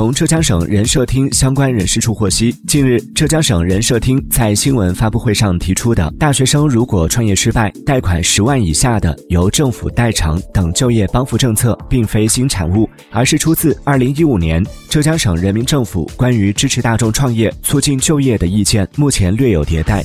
从浙江省人社厅相关人士处获悉近日浙江省人社厅在新闻发布会上提出的大学生如果创业失败贷款十万以下的由政府代偿等就业帮扶政策并非新产物。而是出自二零一五年浙江省人民政府关于支持大众创业促进就业的意见目前略有迭代。